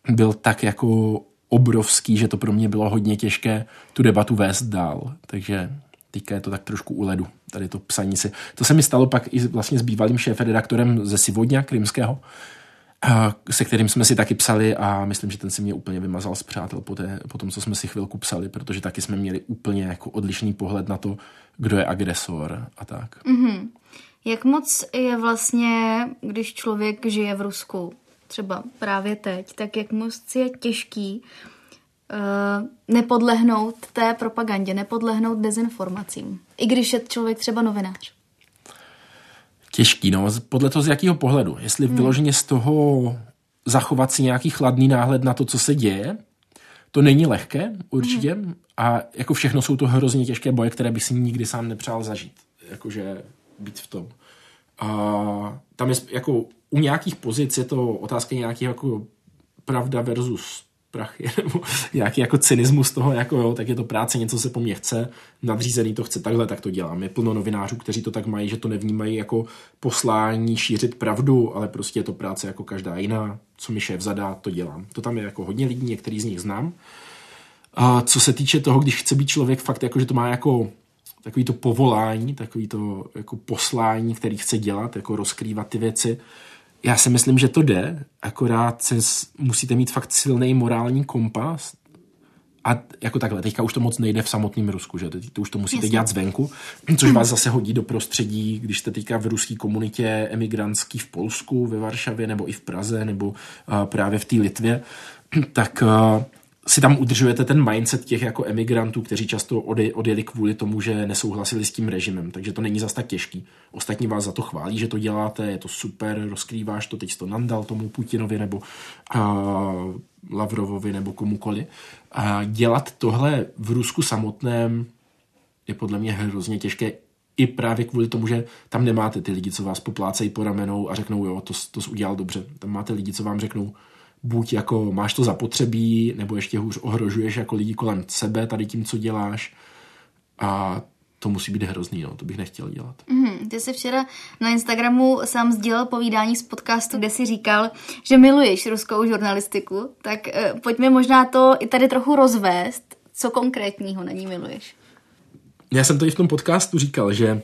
S5: byl tak jako obrovský, že to pro mě bylo hodně těžké tu debatu vést dál. Takže teďka je to tak trošku u ledu, tady to psaní si. To se mi stalo pak i vlastně s bývalým šéf-redaktorem ze Sivodňa Krymského, se kterým jsme si taky psali a myslím, že ten si mě úplně vymazal z přátel po, té, po tom, co jsme si chvilku psali, protože taky jsme měli úplně jako odlišný pohled na to, kdo je agresor a tak.
S4: Mm-hmm. Jak moc je vlastně, když člověk žije v Rusku, třeba právě teď, tak jak moc je těžký uh, nepodlehnout té propagandě, nepodlehnout dezinformacím, i když je člověk třeba novinář?
S5: Těžký, no. Podle toho z jakého pohledu. Jestli hmm. vyloženě z toho zachovat si nějaký chladný náhled na to, co se děje, to není lehké, určitě. Hmm. A jako všechno jsou to hrozně těžké boje, které bych si nikdy sám nepřál zažít. Jakože být v tom. A tam je jako u nějakých pozic je to otázka nějakých jako pravda versus prachy, nebo nějaký jako cynismus toho, jako jo, tak je to práce, něco se po mně chce, nadřízený to chce takhle, tak to dělám. Je plno novinářů, kteří to tak mají, že to nevnímají jako poslání šířit pravdu, ale prostě je to práce jako každá jiná. Co mi šéf zadá, to dělám. To tam je jako hodně lidí, některý z nich znám. A co se týče toho, když chce být člověk fakt jako, že to má jako takový to povolání, takový to jako poslání, který chce dělat, jako rozkrývat ty věci, já si myslím, že to jde, akorát se musíte mít fakt silný morální kompas. A jako takhle, teďka už to moc nejde v samotném Rusku, že to už to musíte Jasně. dělat zvenku, což vás zase hodí do prostředí, když jste teďka v ruské komunitě emigrantský v Polsku, ve Varšavě, nebo i v Praze, nebo uh, právě v té Litvě, tak uh, si tam udržujete ten mindset těch jako emigrantů, kteří často odjeli kvůli tomu, že nesouhlasili s tím režimem, takže to není zas tak těžký. Ostatní vás za to chválí, že to děláte, je to super, rozkrýváš to, teď to nandal tomu Putinovi nebo uh, Lavrovovi nebo komukoli. A dělat tohle v Rusku samotném je podle mě hrozně těžké i právě kvůli tomu, že tam nemáte ty lidi, co vás poplácejí po ramenou a řeknou, jo, to, to udělal dobře. Tam máte lidi, co vám řeknou, buď jako máš to zapotřebí, nebo ještě hůř ohrožuješ jako lidi kolem sebe tady tím, co děláš. A to musí být hrozný, no, to bych nechtěl dělat.
S4: Mm, ty jsi včera na Instagramu sám sdělal povídání z podcastu, kde si říkal, že miluješ ruskou žurnalistiku, tak eh, pojďme možná to i tady trochu rozvést, co konkrétního na ní miluješ.
S5: Já jsem to i v tom podcastu říkal, že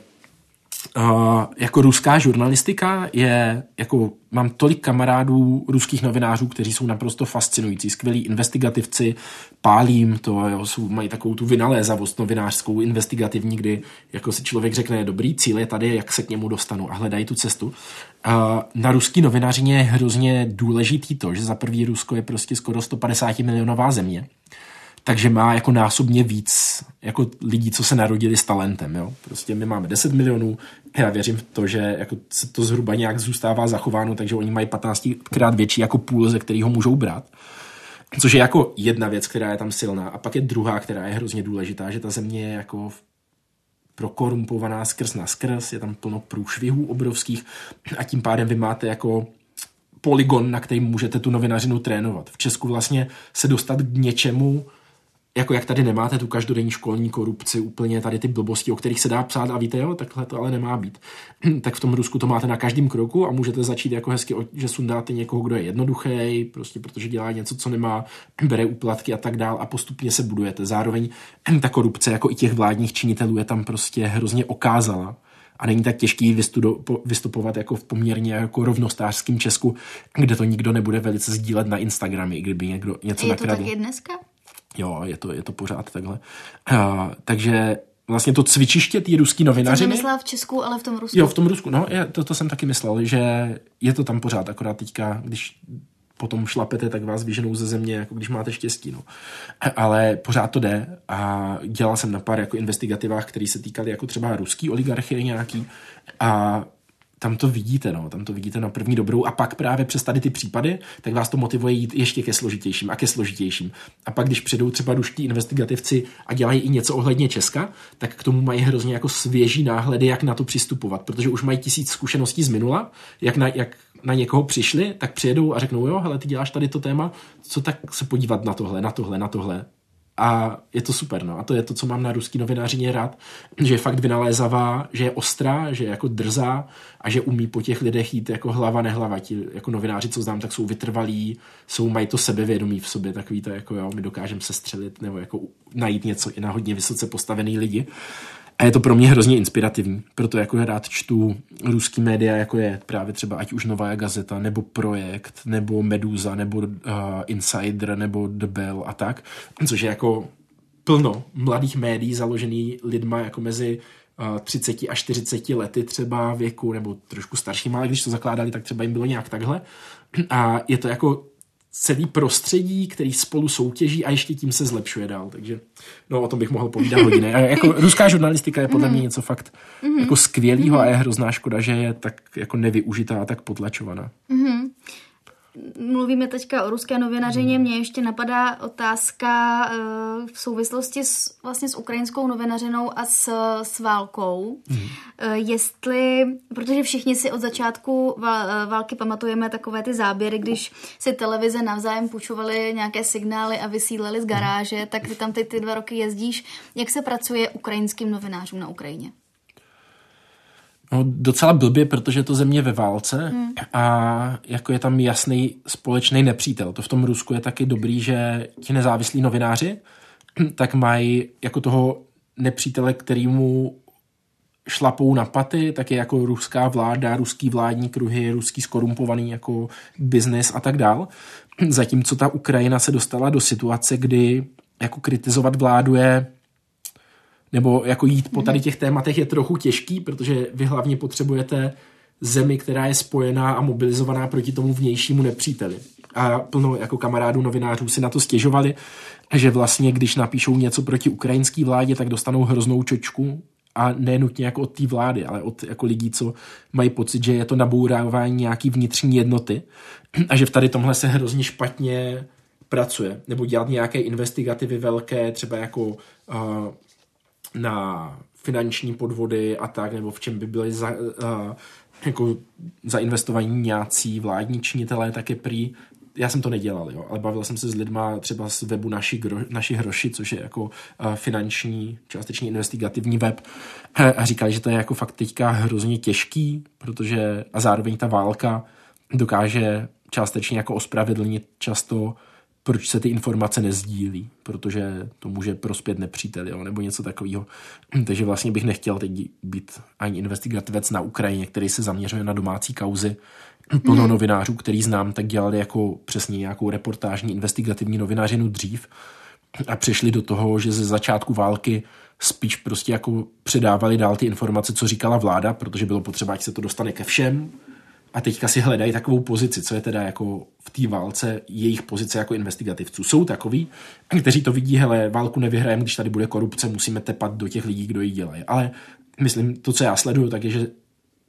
S5: Uh, jako ruská žurnalistika je, jako mám tolik kamarádů ruských novinářů, kteří jsou naprosto fascinující, skvělí investigativci, pálím to, jo, jsou, mají takovou tu vynalézavost novinářskou, investigativní, kdy jako si člověk řekne, dobrý cíl je tady, jak se k němu dostanu a hledají tu cestu. Uh, na ruský novinařině je hrozně důležitý to, že za prvý Rusko je prostě skoro 150 milionová země takže má jako násobně víc jako lidí, co se narodili s talentem. Jo? Prostě my máme 10 milionů, já věřím v to, že jako se to zhruba nějak zůstává zachováno, takže oni mají 15 krát větší jako půl, ze kterého můžou brát. Což je jako jedna věc, která je tam silná. A pak je druhá, která je hrozně důležitá, že ta země je jako prokorumpovaná skrz na skrz, je tam plno průšvihů obrovských a tím pádem vy máte jako poligon, na kterým můžete tu novinařinu trénovat. V Česku vlastně se dostat k něčemu, jako jak tady nemáte tu každodenní školní korupci, úplně tady ty blbosti, o kterých se dá psát a víte, jo, takhle to ale nemá být. tak v tom Rusku to máte na každém kroku a můžete začít jako hezky, že sundáte někoho, kdo je jednoduchý, prostě protože dělá něco, co nemá, bere úplatky a tak dál a postupně se budujete. Zároveň ta korupce, jako i těch vládních činitelů, je tam prostě hrozně okázala a není tak těžký vystudo, vystupovat jako v poměrně jako rovnostářském Česku, kde to nikdo nebude velice sdílet na Instagramy, kdyby někdo něco nakradl.
S4: Je to tak i dneska?
S5: Jo, je to, je to pořád takhle. Uh, takže vlastně to cvičiště té ruský novinařiny.
S4: Jsem nemyslela v Česku, ale v tom Rusku.
S5: Jo, v tom Rusku, no, je, to, to jsem taky myslel, že je to tam pořád, akorát teďka, když potom šlapete, tak vás vyženou ze země, jako když máte štěstí, no. Ale pořád to jde a dělal jsem na pár jako investigativách, které se týkaly jako třeba ruský oligarchie nějaký a tam to vidíte, no, tam to vidíte na první dobrou. A pak právě přes tady ty případy, tak vás to motivuje jít ještě ke složitějším a ke složitějším. A pak, když přijdou třeba ruští investigativci a dělají i něco ohledně Česka, tak k tomu mají hrozně jako svěží náhledy, jak na to přistupovat, protože už mají tisíc zkušeností z minula, jak na, jak na někoho přišli, tak přijedou a řeknou, jo, hele, ty děláš tady to téma, co tak se podívat na tohle, na tohle, na tohle A je to super, no. A to je to, co mám na ruský novinářině rád, že je fakt vynalézavá, že je ostrá, že je jako drzá a že umí po těch lidech jít jako hlava nehlava. Ti jako novináři, co znám, tak jsou vytrvalí, jsou, mají to sebevědomí v sobě, takový to jako jo, my dokážeme se střelit nebo jako najít něco i na hodně vysoce postavený lidi. A je to pro mě hrozně inspirativní, proto jako rád čtu ruský média, jako je právě třeba ať už Nová gazeta, nebo Projekt, nebo Meduza, nebo uh, Insider, nebo The Bell a tak, což je jako plno mladých médií založený lidma jako mezi uh, 30 a 40 lety třeba věku, nebo trošku starším, ale když to zakládali, tak třeba jim bylo nějak takhle. A je to jako celý prostředí, který spolu soutěží a ještě tím se zlepšuje dál. Takže no, o tom bych mohl povídat hodiny. A jako ruská žurnalistika je podle mě něco fakt mm-hmm. jako skvělého a je hrozná škoda, že je tak jako nevyužitá a tak potlačovaná. Mm-hmm
S4: mluvíme teďka o ruské novinařině, mě ještě napadá otázka uh, v souvislosti s, vlastně s ukrajinskou novinařinou a s, s válkou. Mm. Jestli, protože všichni si od začátku války pamatujeme takové ty záběry, když si televize navzájem půjčovaly nějaké signály a vysílali z garáže, tak ty tam ty, ty dva roky jezdíš. Jak se pracuje ukrajinským novinářům na Ukrajině?
S5: No, docela blbě, protože je to země ve válce hmm. a jako je tam jasný společný nepřítel. To v tom Rusku je taky dobrý, že ti nezávislí novináři tak mají jako toho nepřítele, kterýmu šlapou na paty, tak je jako ruská vláda, ruský vládní kruhy, ruský skorumpovaný jako biznis a tak dál. Zatímco ta Ukrajina se dostala do situace, kdy jako kritizovat vládu je nebo jako jít po tady těch tématech je trochu těžký, protože vy hlavně potřebujete zemi, která je spojená a mobilizovaná proti tomu vnějšímu nepříteli. A plno jako kamarádů novinářů si na to stěžovali, že vlastně, když napíšou něco proti ukrajinské vládě, tak dostanou hroznou čočku a ne nutně jako od té vlády, ale od jako lidí, co mají pocit, že je to nabourávání nějaký vnitřní jednoty a že v tady tomhle se hrozně špatně pracuje. Nebo dělat nějaké investigativy velké, třeba jako uh, na finanční podvody a tak, nebo v čem by byly za, uh, jako zainvestovaní nějací vládní činitelé, tak je prý já jsem to nedělal, jo, ale bavil jsem se s lidma třeba z webu Naši, gro, naši hroši, což je jako uh, finanční, částečně investigativní web a říkali, že to je jako fakt teďka hrozně těžký, protože a zároveň ta válka dokáže částečně jako ospravedlnit často proč se ty informace nezdílí, protože to může prospět nepřítel, jo, nebo něco takového. Takže vlastně bych nechtěl teď být ani investigativec na Ukrajině, který se zaměřuje na domácí kauzy. Plno hmm. novinářů, který znám, tak dělali jako přesně nějakou reportážní investigativní novinářinu dřív a přešli do toho, že ze začátku války spíš prostě jako předávali dál ty informace, co říkala vláda, protože bylo potřeba, ať se to dostane ke všem, a teďka si hledají takovou pozici, co je teda jako v té válce jejich pozice jako investigativců. Jsou takový, kteří to vidí, hele, válku nevyhrajeme, když tady bude korupce, musíme tepat do těch lidí, kdo ji dělají. Ale myslím, to, co já sleduju, tak je, že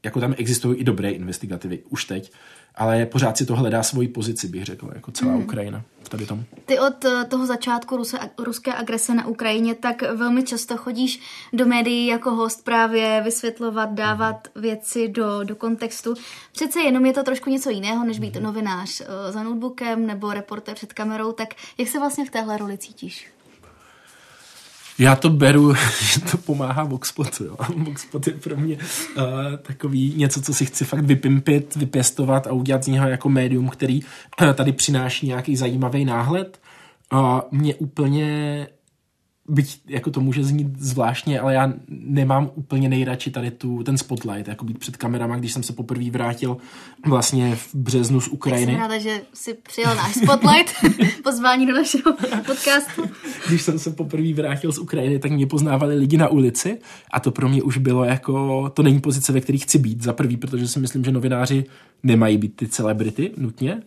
S5: jako tam existují i dobré investigativy už teď, ale pořád si to hledá svoji pozici, bych řekl, jako celá mm. Ukrajina v tady tom.
S4: Ty od eh, toho začátku Ruse, ruské agrese na Ukrajině tak velmi často chodíš do médií jako host právě vysvětlovat, dávat mm. věci do, do kontextu. Přece jenom je to trošku něco jiného, než být mm. novinář eh, za notebookem nebo reporter před kamerou, tak jak se vlastně v téhle roli cítíš?
S5: Já to beru, že to pomáhá Voxpotu. Jo. Voxpot je pro mě uh, takový něco, co si chci fakt vypimpit, vypěstovat a udělat z něho jako médium, který uh, tady přináší nějaký zajímavý náhled. Uh, mě úplně byť jako to může znít zvláštně, ale já nemám úplně nejradši tady tu, ten spotlight, jako být před kamerama, když jsem se poprvé vrátil vlastně v březnu z Ukrajiny.
S4: Jsem ráda, že si přijel náš spotlight, pozvání do našeho podcastu.
S5: Když jsem se poprvé vrátil z Ukrajiny, tak mě poznávali lidi na ulici a to pro mě už bylo jako, to není pozice, ve které chci být za prvý, protože si myslím, že novináři nemají být ty celebrity nutně,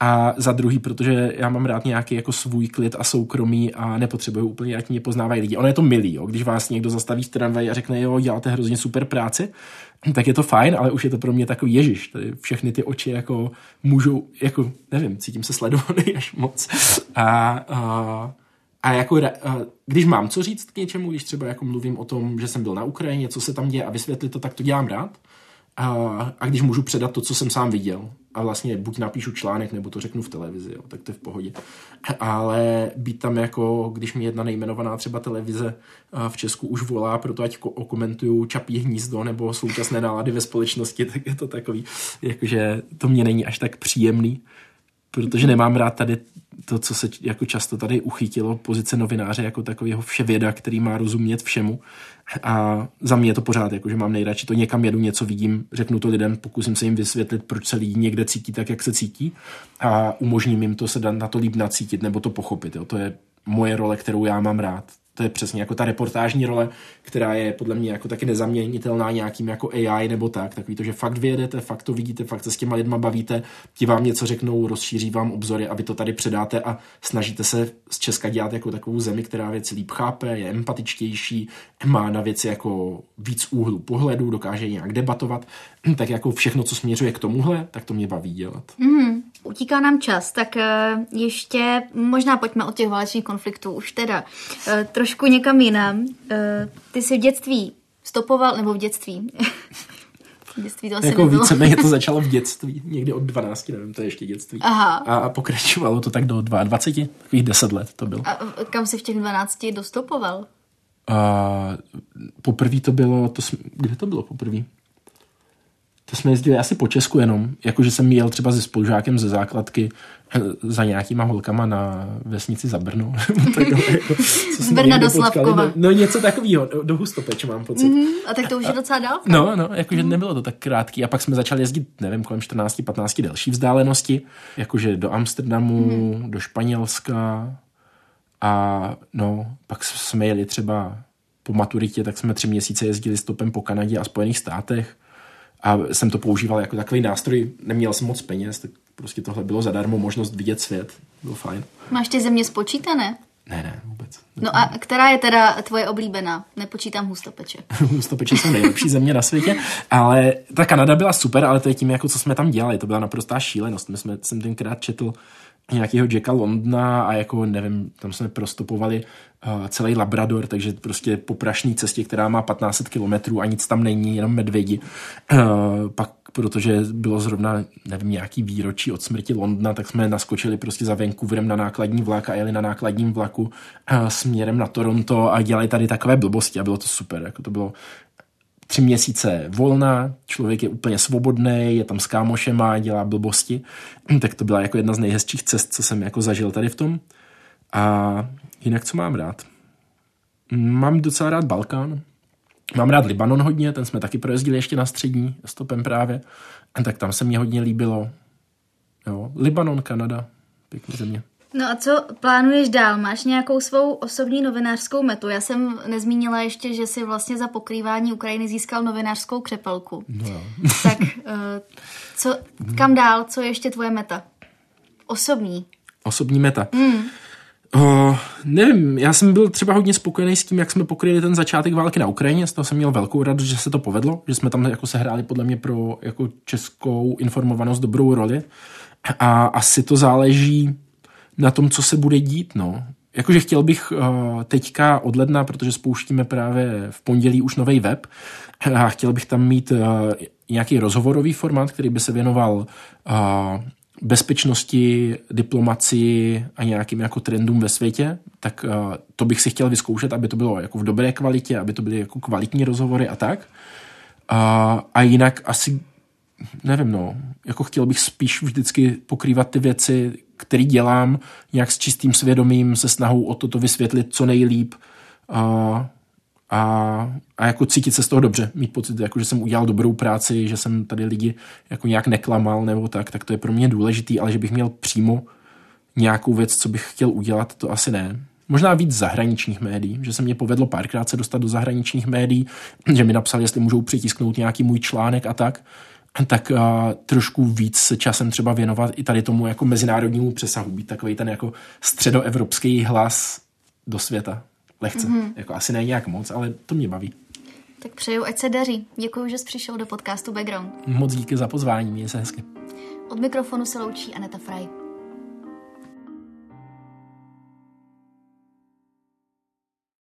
S5: a za druhý, protože já mám rád nějaký jako svůj klid a soukromí a nepotřebuju úplně, ať mě poznávají lidi. Ono je to milý, jo? když vás někdo zastaví v tramvaji a řekne, jo, děláte hrozně super práci, tak je to fajn, ale už je to pro mě takový ježiš. Tady všechny ty oči jako můžou, jako nevím, cítím se sledovaný až moc. A, a, a jako, když mám co říct k něčemu, když třeba jako mluvím o tom, že jsem byl na Ukrajině, co se tam děje a vysvětlit to, tak to dělám rád a, a když můžu předat to, co jsem sám viděl, a vlastně buď napíšu článek, nebo to řeknu v televizi, jo, tak to je v pohodě. Ale být tam jako, když mi jedna nejmenovaná třeba televize v Česku už volá pro to, ať okomentuju Čapí hnízdo nebo současné nálady ve společnosti, tak je to takový, jakože to mě není až tak příjemný, protože nemám rád tady to, co se jako často tady uchytilo, pozice novináře jako takového vševěda, který má rozumět všemu. A za mě je to pořád, jako, že mám nejradši to někam jedu, něco vidím, řeknu to lidem, pokusím se jim vysvětlit, proč se lidi někde cítí tak, jak se cítí a umožním jim to se na to líp nacítit nebo to pochopit. Jo. To je moje role, kterou já mám rád to je přesně jako ta reportážní role, která je podle mě jako taky nezaměnitelná nějakým jako AI nebo tak. Takový to, že fakt vyjedete, fakt to vidíte, fakt se s těma lidma bavíte, ti vám něco řeknou, rozšíří vám obzory a vy to tady předáte a snažíte se z Česka dělat jako takovou zemi, která věci líp chápe, je empatičtější, má na věci jako víc úhlu pohledu, dokáže nějak debatovat. Tak jako všechno, co směřuje k tomuhle, tak to mě baví dělat.
S4: Mm, utíká nám čas, tak uh, ještě možná pojďme od těch válečných konfliktů už teda uh, trošku někam jinam. Uh, ty jsi v dětství stopoval, nebo v dětství?
S5: v dětství to asi jako nebylo. víceméně to začalo v dětství, někdy od 12, nevím, to je ještě dětství.
S4: Aha.
S5: A pokračovalo to tak do 22, takových 10 let to bylo.
S4: A kam jsi v těch 12 dostopoval?
S5: A poprvé to bylo, to, kde to bylo poprvé? To jsme jezdili asi po Česku jenom, jakože jsem jel třeba se spolužákem ze základky eh, za nějakýma holkama na vesnici za Brno.
S4: jako, z Brna do Slavkova.
S5: No, no, něco takového, do, do Hustopeč mám pocit. Mm-hmm,
S4: a tak to už je docela dál.
S5: No, no, jakože mm-hmm. nebylo to tak krátký. A pak jsme začali jezdit, nevím, kolem 14-15 delší vzdálenosti, jakože do Amsterdamu, mm-hmm. do Španělska a no, pak jsme jeli třeba po maturitě, tak jsme tři měsíce jezdili stopem po Kanadě a Spojených státech a jsem to používal jako takový nástroj, neměl jsem moc peněz, tak prostě tohle bylo zadarmo možnost vidět svět, bylo fajn.
S4: Máš ty země spočítané?
S5: Ne, ne, vůbec.
S4: No a která je teda tvoje oblíbená? Nepočítám hustopeče.
S5: hustopeče jsou nejlepší země na světě, ale ta Kanada byla super, ale to je tím, jako co jsme tam dělali, to byla naprostá šílenost. My jsme, jsem tenkrát četl nějakého Jacka Londna a jako nevím, tam jsme prostopovali uh, celý Labrador, takže prostě po prašní cestě, která má 1500 kilometrů a nic tam není, jenom medvědi. Uh, pak protože bylo zrovna, nevím, nějaký výročí od smrti Londna, tak jsme naskočili prostě za Vancouverem na nákladní vlak a jeli na nákladním vlaku uh, směrem na Toronto a dělali tady takové blbosti a bylo to super. Jako to bylo tři měsíce volna, člověk je úplně svobodný, je tam s kámošema, dělá blbosti, tak to byla jako jedna z nejhezčích cest, co jsem jako zažil tady v tom. A jinak co mám rád? Mám docela rád Balkán, mám rád Libanon hodně, ten jsme taky projezdili ještě na střední stopem právě, tak tam se mi hodně líbilo. Jo, Libanon, Kanada, pěkný země.
S4: No a co plánuješ dál? Máš nějakou svou osobní novinářskou metu? Já jsem nezmínila ještě, že si vlastně za pokrývání Ukrajiny získal novinářskou křepelku.
S5: No.
S4: Tak eh, co, kam dál? Co je ještě tvoje meta? Osobní.
S5: Osobní meta.
S4: Hmm.
S5: Uh, nevím, já jsem byl třeba hodně spokojený s tím, jak jsme pokryli ten začátek války na Ukrajině, z toho jsem měl velkou radost, že se to povedlo, že jsme tam jako sehráli podle mě pro jako českou informovanost dobrou roli a asi to záleží na tom, co se bude dít, no. Jakože chtěl bych uh, teďka od ledna, protože spouštíme právě v pondělí už nový web, a chtěl bych tam mít uh, nějaký rozhovorový formát, který by se věnoval uh, bezpečnosti, diplomacii a nějakým jako trendům ve světě, tak to bych si chtěl vyzkoušet, aby to bylo jako v dobré kvalitě, aby to byly jako kvalitní rozhovory a tak. A jinak asi nevím, no, jako chtěl bych spíš vždycky pokrývat ty věci, které dělám, nějak s čistým svědomím, se snahou o toto vysvětlit co nejlíp a, a, a jako cítit se z toho dobře, mít pocit, jako, že jsem udělal dobrou práci, že jsem tady lidi jako nějak neklamal nebo tak, tak to je pro mě důležitý, ale že bych měl přímo nějakou věc, co bych chtěl udělat, to asi ne. Možná víc zahraničních médií, že se mě povedlo párkrát se dostat do zahraničních médií, že mi napsali, jestli můžou přitisknout nějaký můj článek a tak tak uh, trošku víc se časem třeba věnovat i tady tomu jako mezinárodnímu přesahu, být takový ten jako středoevropský hlas do světa. Lehce. Mm-hmm. Jako asi ne nějak moc, ale to mě baví.
S4: Tak přeju, ať se daří. Děkuji, že jsi přišel do podcastu Background.
S5: Moc díky za pozvání, měj se hezky.
S4: Od mikrofonu se loučí Aneta Frey.